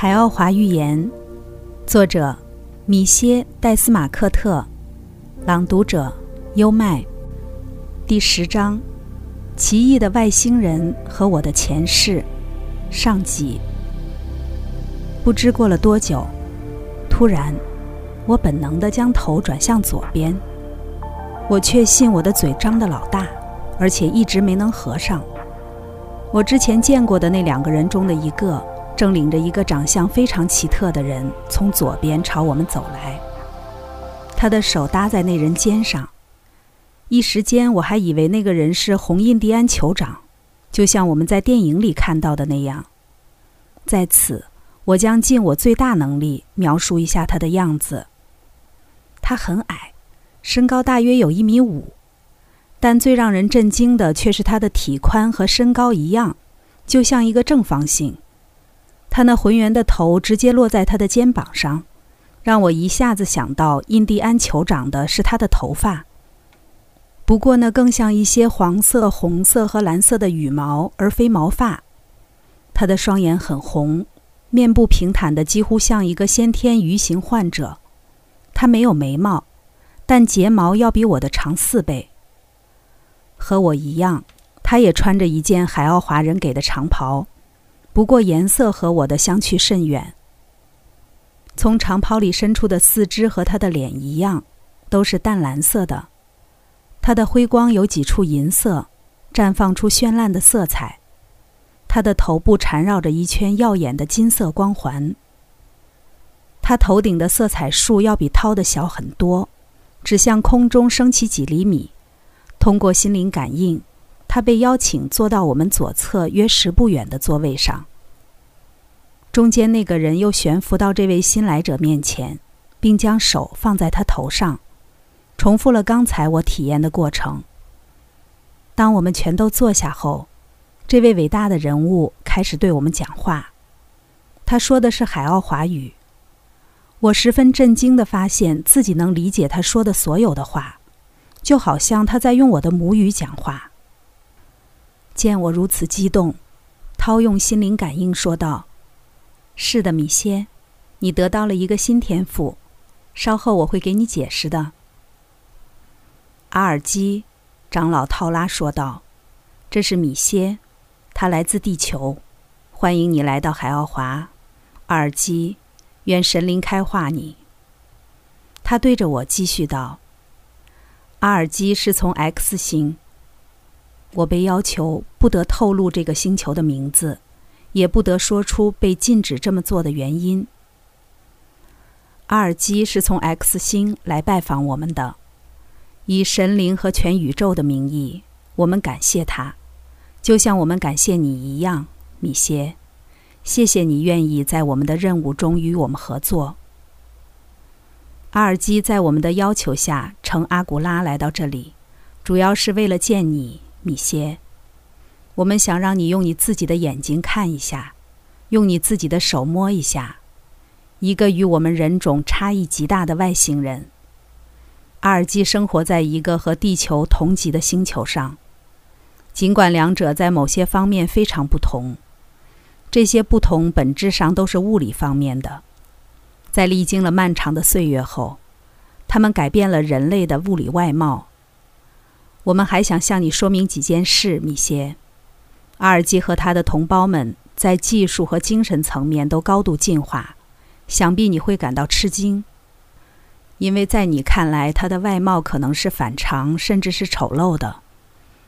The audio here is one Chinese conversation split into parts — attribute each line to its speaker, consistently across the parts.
Speaker 1: 海奥华寓言，作者米歇·戴斯马克特，朗读者优麦。第十章：奇异的外星人和我的前世。上集。不知过了多久，突然，我本能的将头转向左边。我确信我的嘴张得老大，而且一直没能合上。我之前见过的那两个人中的一个。正领着一个长相非常奇特的人从左边朝我们走来，他的手搭在那人肩上。一时间，我还以为那个人是红印第安酋长，就像我们在电影里看到的那样。在此，我将尽我最大能力描述一下他的样子。他很矮，身高大约有一米五，但最让人震惊的却是他的体宽和身高一样，就像一个正方形。他那浑圆的头直接落在他的肩膀上，让我一下子想到印第安酋长的是他的头发。不过那更像一些黄色、红色和蓝色的羽毛，而非毛发。他的双眼很红，面部平坦的几乎像一个先天愚形患者。他没有眉毛，但睫毛要比我的长四倍。和我一样，他也穿着一件海奥华人给的长袍。不过颜色和我的相去甚远。从长袍里伸出的四肢和他的脸一样，都是淡蓝色的。他的辉光有几处银色，绽放出绚烂的色彩。他的头部缠绕着一圈耀眼的金色光环。他头顶的色彩树要比涛的小很多，只向空中升起几厘米。通过心灵感应。他被邀请坐到我们左侧约十步远的座位上。中间那个人又悬浮到这位新来者面前，并将手放在他头上，重复了刚才我体验的过程。当我们全都坐下后，这位伟大的人物开始对我们讲话。他说的是海奥华语。我十分震惊地发现自己能理解他说的所有的话，就好像他在用我的母语讲话。见我如此激动，涛用心灵感应说道：“是的，米歇，你得到了一个新天赋，稍后我会给你解释的。”阿尔基长老套拉说道：“这是米歇，他来自地球，欢迎你来到海奥华。阿尔基，愿神灵开化你。”他对着我继续道：“阿尔基是从 X 星。”我被要求不得透露这个星球的名字，也不得说出被禁止这么做的原因。阿尔基是从 X 星来拜访我们的，以神灵和全宇宙的名义，我们感谢他，就像我们感谢你一样，米歇。谢谢你愿意在我们的任务中与我们合作。阿尔基在我们的要求下乘阿古拉来到这里，主要是为了见你。米歇，我们想让你用你自己的眼睛看一下，用你自己的手摸一下，一个与我们人种差异极大的外星人。阿尔基生活在一个和地球同级的星球上，尽管两者在某些方面非常不同，这些不同本质上都是物理方面的。在历经了漫长的岁月后，他们改变了人类的物理外貌。我们还想向你说明几件事，米歇。阿尔基和他的同胞们在技术和精神层面都高度进化，想必你会感到吃惊，因为在你看来，他的外貌可能是反常，甚至是丑陋的。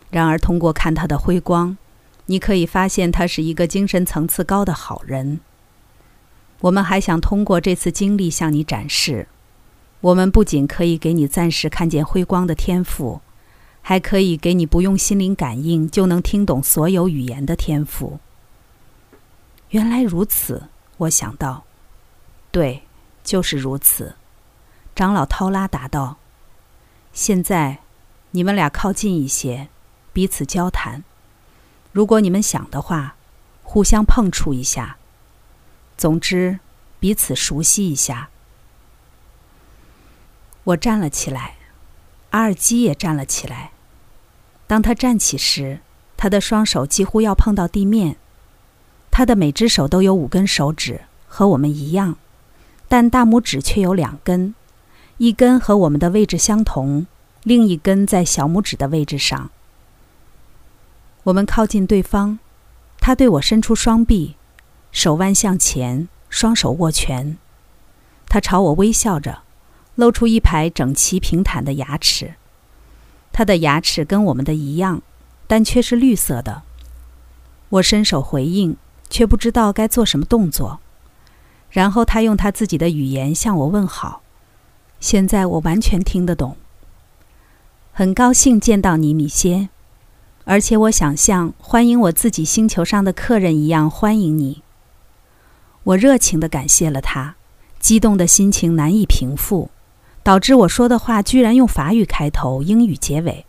Speaker 1: 然而，通过看他的辉光，你可以发现他是一个精神层次高的好人。我们还想通过这次经历向你展示，我们不仅可以给你暂时看见辉光的天赋。还可以给你不用心灵感应就能听懂所有语言的天赋。原来如此，我想到。对，就是如此。长老涛拉答道：“现在，你们俩靠近一些，彼此交谈。如果你们想的话，互相碰触一下。总之，彼此熟悉一下。”我站了起来。阿尔基也站了起来。当他站起时，他的双手几乎要碰到地面。他的每只手都有五根手指，和我们一样，但大拇指却有两根，一根和我们的位置相同，另一根在小拇指的位置上。我们靠近对方，他对我伸出双臂，手腕向前，双手握拳。他朝我微笑着，露出一排整齐平坦的牙齿。他的牙齿跟我们的一样，但却是绿色的。我伸手回应，却不知道该做什么动作。然后他用他自己的语言向我问好。现在我完全听得懂。很高兴见到你，米歇。而且我想像欢迎我自己星球上的客人一样欢迎你。我热情地感谢了他，激动的心情难以平复，导致我说的话居然用法语开头，英语结尾，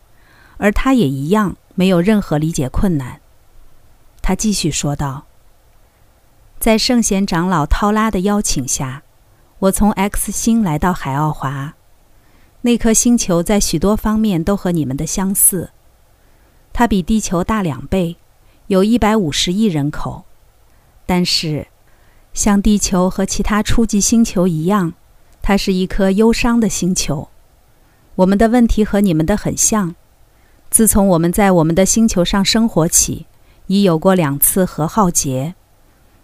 Speaker 1: 而他也一样没有任何理解困难。他继续说道：“在圣贤长老涛拉的邀请下，我从 X 星来到海奥华，那颗星球在许多方面都和你们的相似。”它比地球大两倍，有一百五十亿人口，但是，像地球和其他初级星球一样，它是一颗忧伤的星球。我们的问题和你们的很像。自从我们在我们的星球上生活起，已有过两次核浩劫。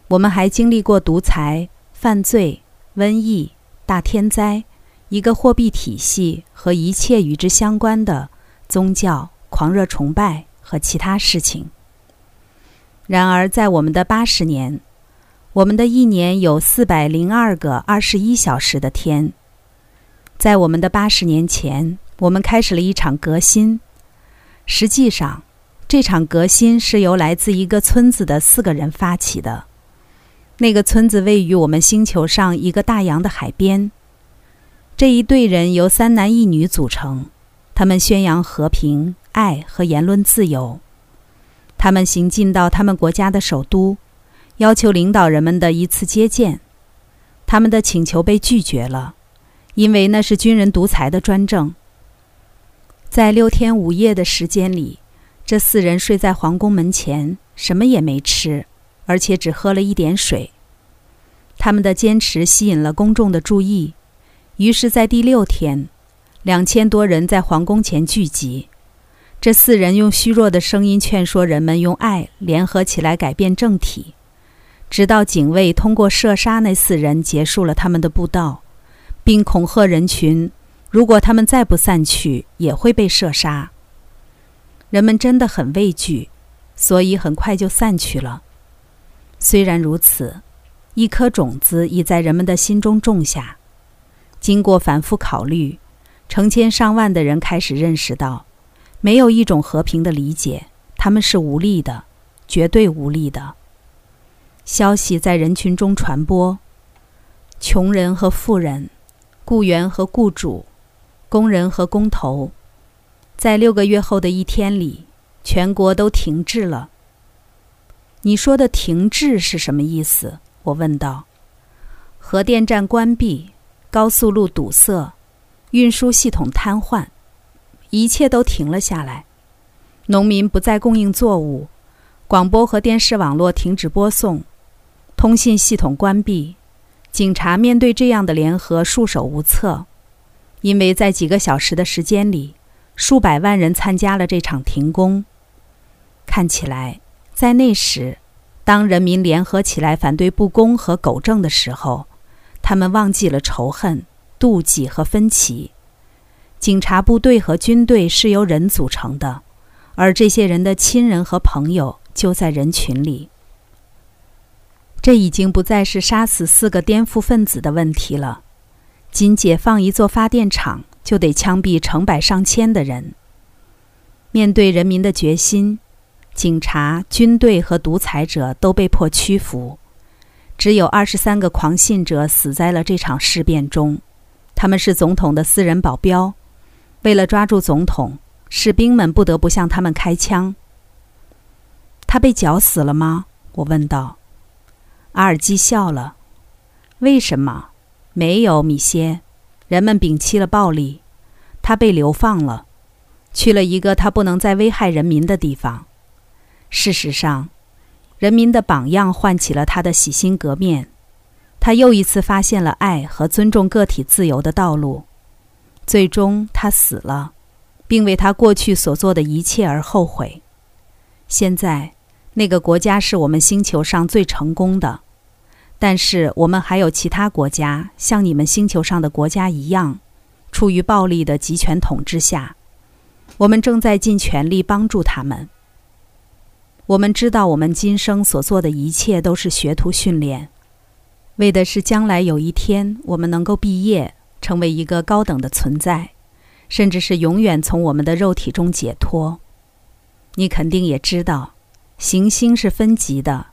Speaker 1: 我们还经历过独裁、犯罪、瘟疫、大天灾、一个货币体系和一切与之相关的宗教。狂热崇拜和其他事情。然而，在我们的八十年，我们的一年有四百零二个二十一小时的天。在我们的八十年前，我们开始了一场革新。实际上，这场革新是由来自一个村子的四个人发起的。那个村子位于我们星球上一个大洋的海边。这一队人由三男一女组成，他们宣扬和平。爱和言论自由。他们行进到他们国家的首都，要求领导人们的一次接见。他们的请求被拒绝了，因为那是军人独裁的专政。在六天五夜的时间里，这四人睡在皇宫门前，什么也没吃，而且只喝了一点水。他们的坚持吸引了公众的注意，于是，在第六天，两千多人在皇宫前聚集。这四人用虚弱的声音劝说人们用爱联合起来改变政体，直到警卫通过射杀那四人结束了他们的布道，并恐吓人群：如果他们再不散去，也会被射杀。人们真的很畏惧，所以很快就散去了。虽然如此，一颗种子已在人们的心中种下。经过反复考虑，成千上万的人开始认识到。没有一种和平的理解，他们是无力的，绝对无力的。消息在人群中传播，穷人和富人，雇员和雇主，工人和工头，在六个月后的一天里，全国都停滞了。你说的“停滞”是什么意思？我问道。核电站关闭，高速路堵塞，运输系统瘫痪。一切都停了下来，农民不再供应作物，广播和电视网络停止播送，通信系统关闭，警察面对这样的联合束手无策，因为在几个小时的时间里，数百万人参加了这场停工。看起来，在那时，当人民联合起来反对不公和狗政的时候，他们忘记了仇恨、妒忌和分歧。警察部队和军队是由人组成的，而这些人的亲人和朋友就在人群里。这已经不再是杀死四个颠覆分子的问题了，仅解放一座发电厂就得枪毙成百上千的人。面对人民的决心，警察、军队和独裁者都被迫屈服。只有二十三个狂信者死在了这场事变中，他们是总统的私人保镖。为了抓住总统，士兵们不得不向他们开枪。他被绞死了吗？我问道。阿尔基笑了。为什么？没有，米歇。人们摒弃了暴力。他被流放了，去了一个他不能再危害人民的地方。事实上，人民的榜样唤起了他的洗心革面。他又一次发现了爱和尊重个体自由的道路。最终，他死了，并为他过去所做的一切而后悔。现在，那个国家是我们星球上最成功的，但是我们还有其他国家，像你们星球上的国家一样，处于暴力的集权统治下。我们正在尽全力帮助他们。我们知道，我们今生所做的一切都是学徒训练，为的是将来有一天我们能够毕业，成为一个高等的存在，甚至是永远从我们的肉体中解脱。你肯定也知道，行星是分级的，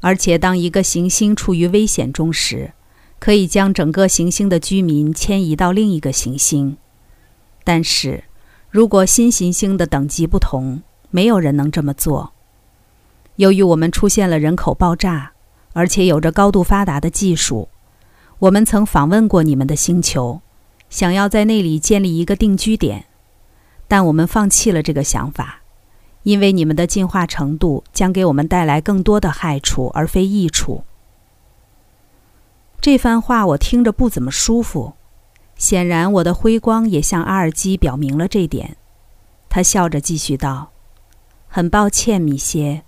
Speaker 1: 而且当一个行星处于危险中时，可以将整个行星的居民迁移到另一个行星。但是，如果新行星的等级不同，没有人能这么做。由于我们出现了人口爆炸，而且有着高度发达的技术，我们曾访问过你们的星球，想要在那里建立一个定居点，但我们放弃了这个想法，因为你们的进化程度将给我们带来更多的害处而非益处。这番话我听着不怎么舒服，显然我的辉光也向阿尔基表明了这点。他笑着继续道：“很抱歉，米歇。”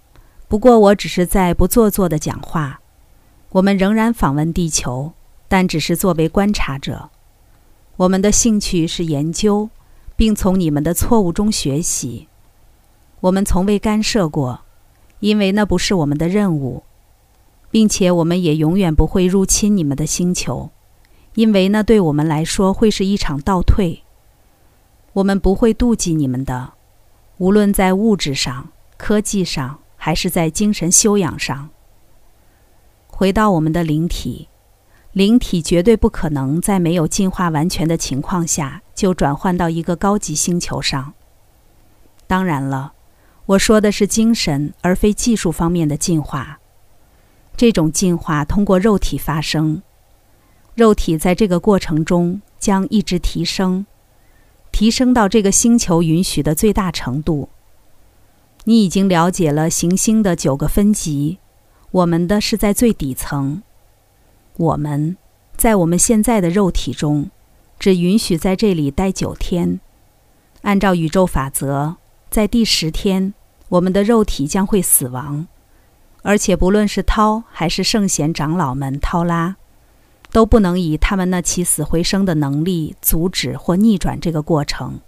Speaker 1: 不过，我只是在不做作的讲话。我们仍然访问地球，但只是作为观察者。我们的兴趣是研究，并从你们的错误中学习。我们从未干涉过，因为那不是我们的任务，并且我们也永远不会入侵你们的星球，因为那对我们来说会是一场倒退。我们不会妒忌你们的，无论在物质上、科技上。还是在精神修养上。回到我们的灵体，灵体绝对不可能在没有进化完全的情况下就转换到一个高级星球上。当然了，我说的是精神而非技术方面的进化。这种进化通过肉体发生，肉体在这个过程中将一直提升，提升到这个星球允许的最大程度。你已经了解了行星的九个分级，我们的是在最底层。我们在我们现在的肉体中，只允许在这里待九天。按照宇宙法则，在第十天，我们的肉体将会死亡，而且不论是涛还是圣贤长老们涛拉，都不能以他们那起死回生的能力阻止或逆转这个过程。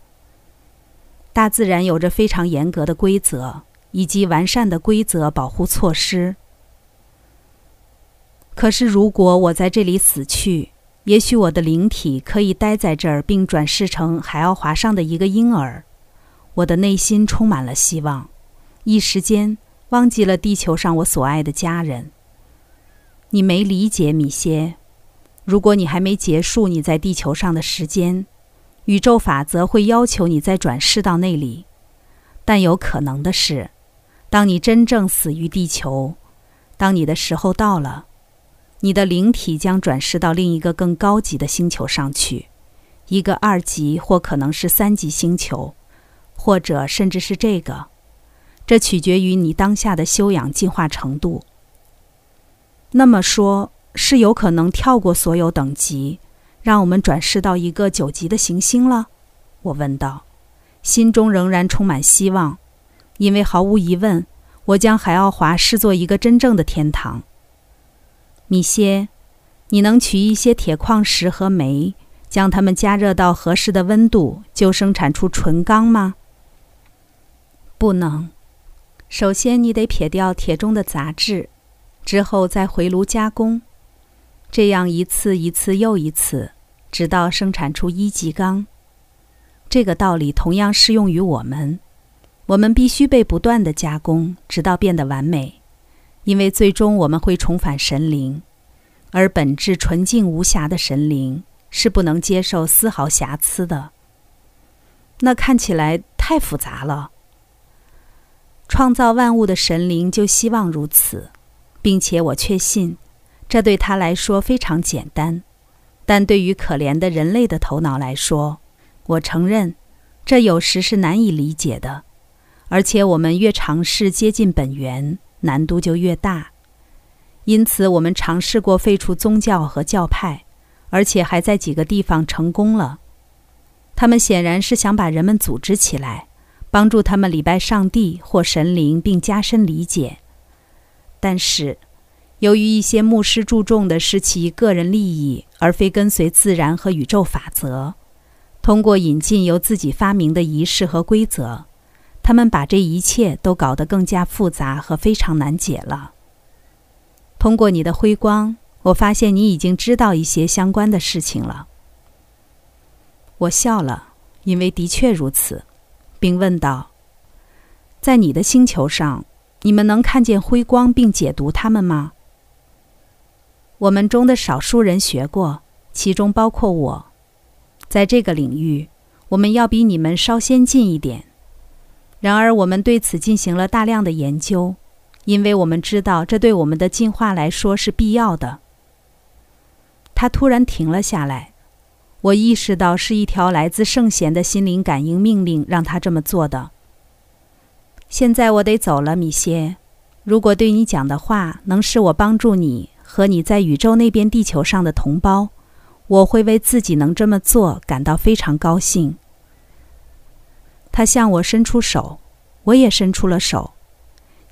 Speaker 1: 大自然有着非常严格的规则以及完善的规则保护措施。可是，如果我在这里死去，也许我的灵体可以待在这儿，并转世成海奥华上的一个婴儿。我的内心充满了希望，一时间忘记了地球上我所爱的家人。你没理解，米歇。如果你还没结束你在地球上的时间。宇宙法则会要求你再转世到那里，但有可能的是，当你真正死于地球，当你的时候到了，你的灵体将转世到另一个更高级的星球上去，一个二级或可能是三级星球，或者甚至是这个，这取决于你当下的修养进化程度。那么说，是有可能跳过所有等级。让我们转世到一个九级的行星了，我问道，心中仍然充满希望，因为毫无疑问，我将海奥华视作一个真正的天堂。米歇，你能取一些铁矿石和煤，将它们加热到合适的温度，就生产出纯钢吗？不能。首先，你得撇掉铁中的杂质，之后再回炉加工，这样一次一次又一次。直到生产出一级钢，这个道理同样适用于我们。我们必须被不断的加工，直到变得完美，因为最终我们会重返神灵，而本质纯净无瑕的神灵是不能接受丝毫瑕疵的。那看起来太复杂了。创造万物的神灵就希望如此，并且我确信，这对他来说非常简单。但对于可怜的人类的头脑来说，我承认，这有时是难以理解的。而且，我们越尝试接近本源，难度就越大，因此我们尝试过废除宗教和教派，而且还在几个地方成功了。他们显然是想把人们组织起来，帮助他们礼拜上帝或神灵，并加深理解。但是，由于一些牧师注重的是其个人利益，而非跟随自然和宇宙法则，通过引进由自己发明的仪式和规则，他们把这一切都搞得更加复杂和非常难解了。通过你的辉光，我发现你已经知道一些相关的事情了。我笑了，因为的确如此，并问道：“在你的星球上，你们能看见辉光并解读它们吗？”我们中的少数人学过，其中包括我。在这个领域，我们要比你们稍先进一点。然而，我们对此进行了大量的研究，因为我们知道这对我们的进化来说是必要的。他突然停了下来。我意识到是一条来自圣贤的心灵感应命令让他这么做的。现在我得走了，米歇。如果对你讲的话能使我帮助你和你在宇宙那边地球上的同胞，我会为自己能这么做感到非常高兴。他向我伸出手，我也伸出了手。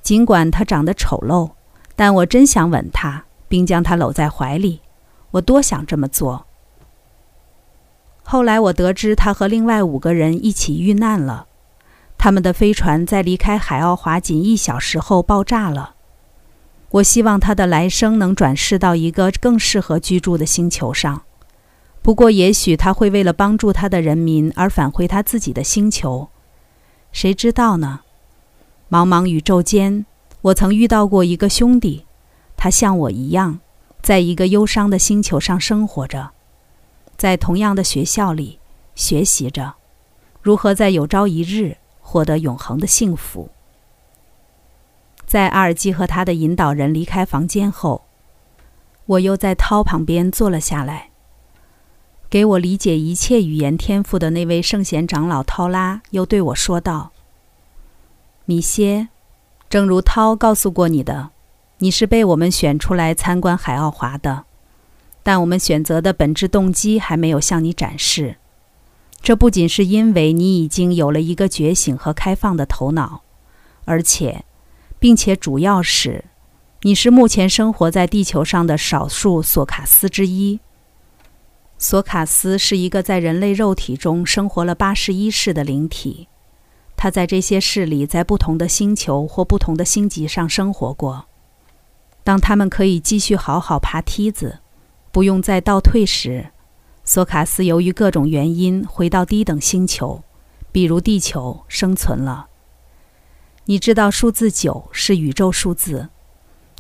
Speaker 1: 尽管他长得丑陋，但我真想吻他，并将他搂在怀里。我多想这么做。后来我得知他和另外五个人一起遇难了，他们的飞船在离开海奥华仅一小时后爆炸了。我希望他的来生能转世到一个更适合居住的星球上，不过也许他会为了帮助他的人民而返回他自己的星球，谁知道呢？茫茫宇宙间，我曾遇到过一个兄弟，他像我一样，在一个忧伤的星球上生活着。在同样的学校里学习着，如何在有朝一日获得永恒的幸福。在阿尔基和他的引导人离开房间后，我又在涛旁边坐了下来。给我理解一切语言天赋的那位圣贤长老涛拉又对我说道：“米歇，正如涛告诉过你的，你是被我们选出来参观海奥华的。”但我们选择的本质动机还没有向你展示，这不仅是因为你已经有了一个觉醒和开放的头脑，而且，并且主要是，你是目前生活在地球上的少数索卡斯之一。索卡斯是一个在人类肉体中生活了八十一世的灵体，他在这些世里在不同的星球或不同的星级上生活过。当他们可以继续好好爬梯子。不用再倒退时，索卡斯由于各种原因回到低等星球，比如地球生存了。你知道数字九是宇宙数字，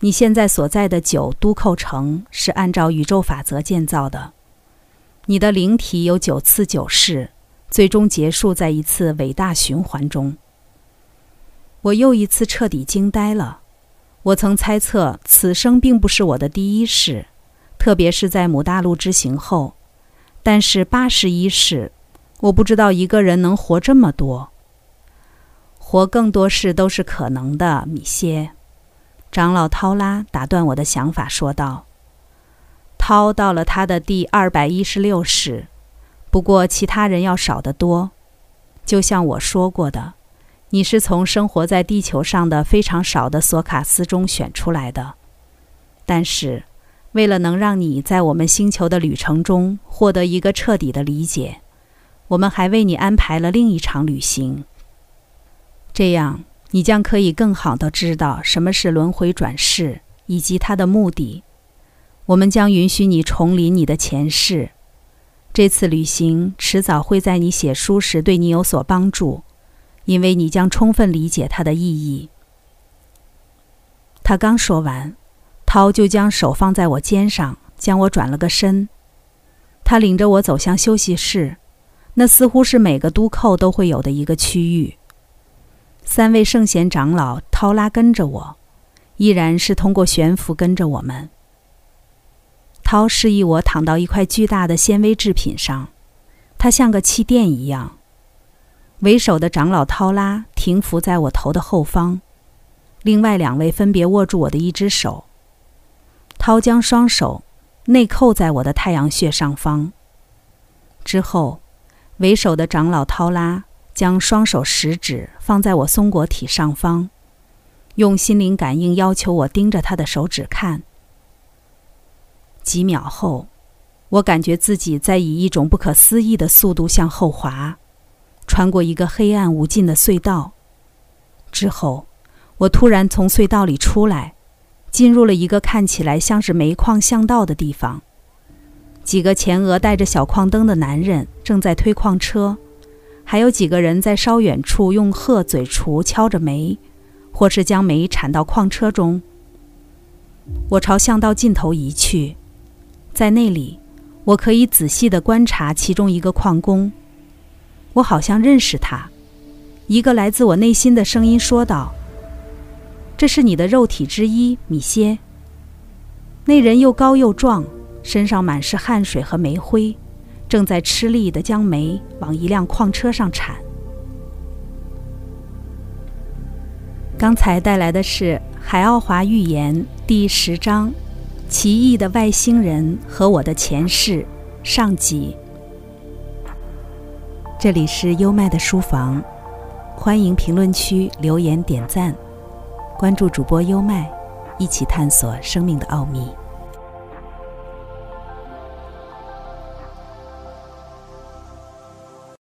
Speaker 1: 你现在所在的九都扣城是按照宇宙法则建造的。你的灵体有九次九世，最终结束在一次伟大循环中。我又一次彻底惊呆了。我曾猜测此生并不是我的第一世。特别是在母大陆之行后，但是八十一世，我不知道一个人能活这么多。活更多世都是可能的，米歇。长老涛拉打断我的想法说道：“涛到了他的第二百一十六世，不过其他人要少得多。就像我说过的，你是从生活在地球上的非常少的索卡斯中选出来的，但是。”为了能让你在我们星球的旅程中获得一个彻底的理解，我们还为你安排了另一场旅行。这样，你将可以更好地知道什么是轮回转世以及它的目的。我们将允许你重临你的前世。这次旅行迟早会在你写书时对你有所帮助，因为你将充分理解它的意义。他刚说完。涛就将手放在我肩上，将我转了个身。他领着我走向休息室，那似乎是每个都扣都会有的一个区域。三位圣贤长老涛拉跟着我，依然是通过悬浮跟着我们。涛示意我躺到一块巨大的纤维制品上，它像个气垫一样。为首的长老涛拉停伏在我头的后方，另外两位分别握住我的一只手。涛将双手内扣在我的太阳穴上方。之后，为首的长老涛拉将双手食指放在我松果体上方，用心灵感应要求我盯着他的手指看。几秒后，我感觉自己在以一种不可思议的速度向后滑，穿过一个黑暗无尽的隧道。之后，我突然从隧道里出来，进入了一个看起来像是煤矿巷道的地方。几个前额带着小矿灯的男人正在推矿车，还有几个人在稍远处用鹤嘴锄敲着煤，或是将煤铲到矿车中。我朝巷道尽头移去。在那里，我可以仔细地观察其中一个矿工。我好像认识他。一个来自我内心的声音说道：“这是你的肉体之一，米歇。”那人又高又壮，身上满是汗水和煤灰，正在吃力地将煤往一辆矿车上铲。刚才带来的是《海奥华寓言》第十章。奇异的外星人和我的前世，上集。这里是优麦的书房，欢迎评论区留言点赞，关注主播优麦，一起探索生命的奥秘。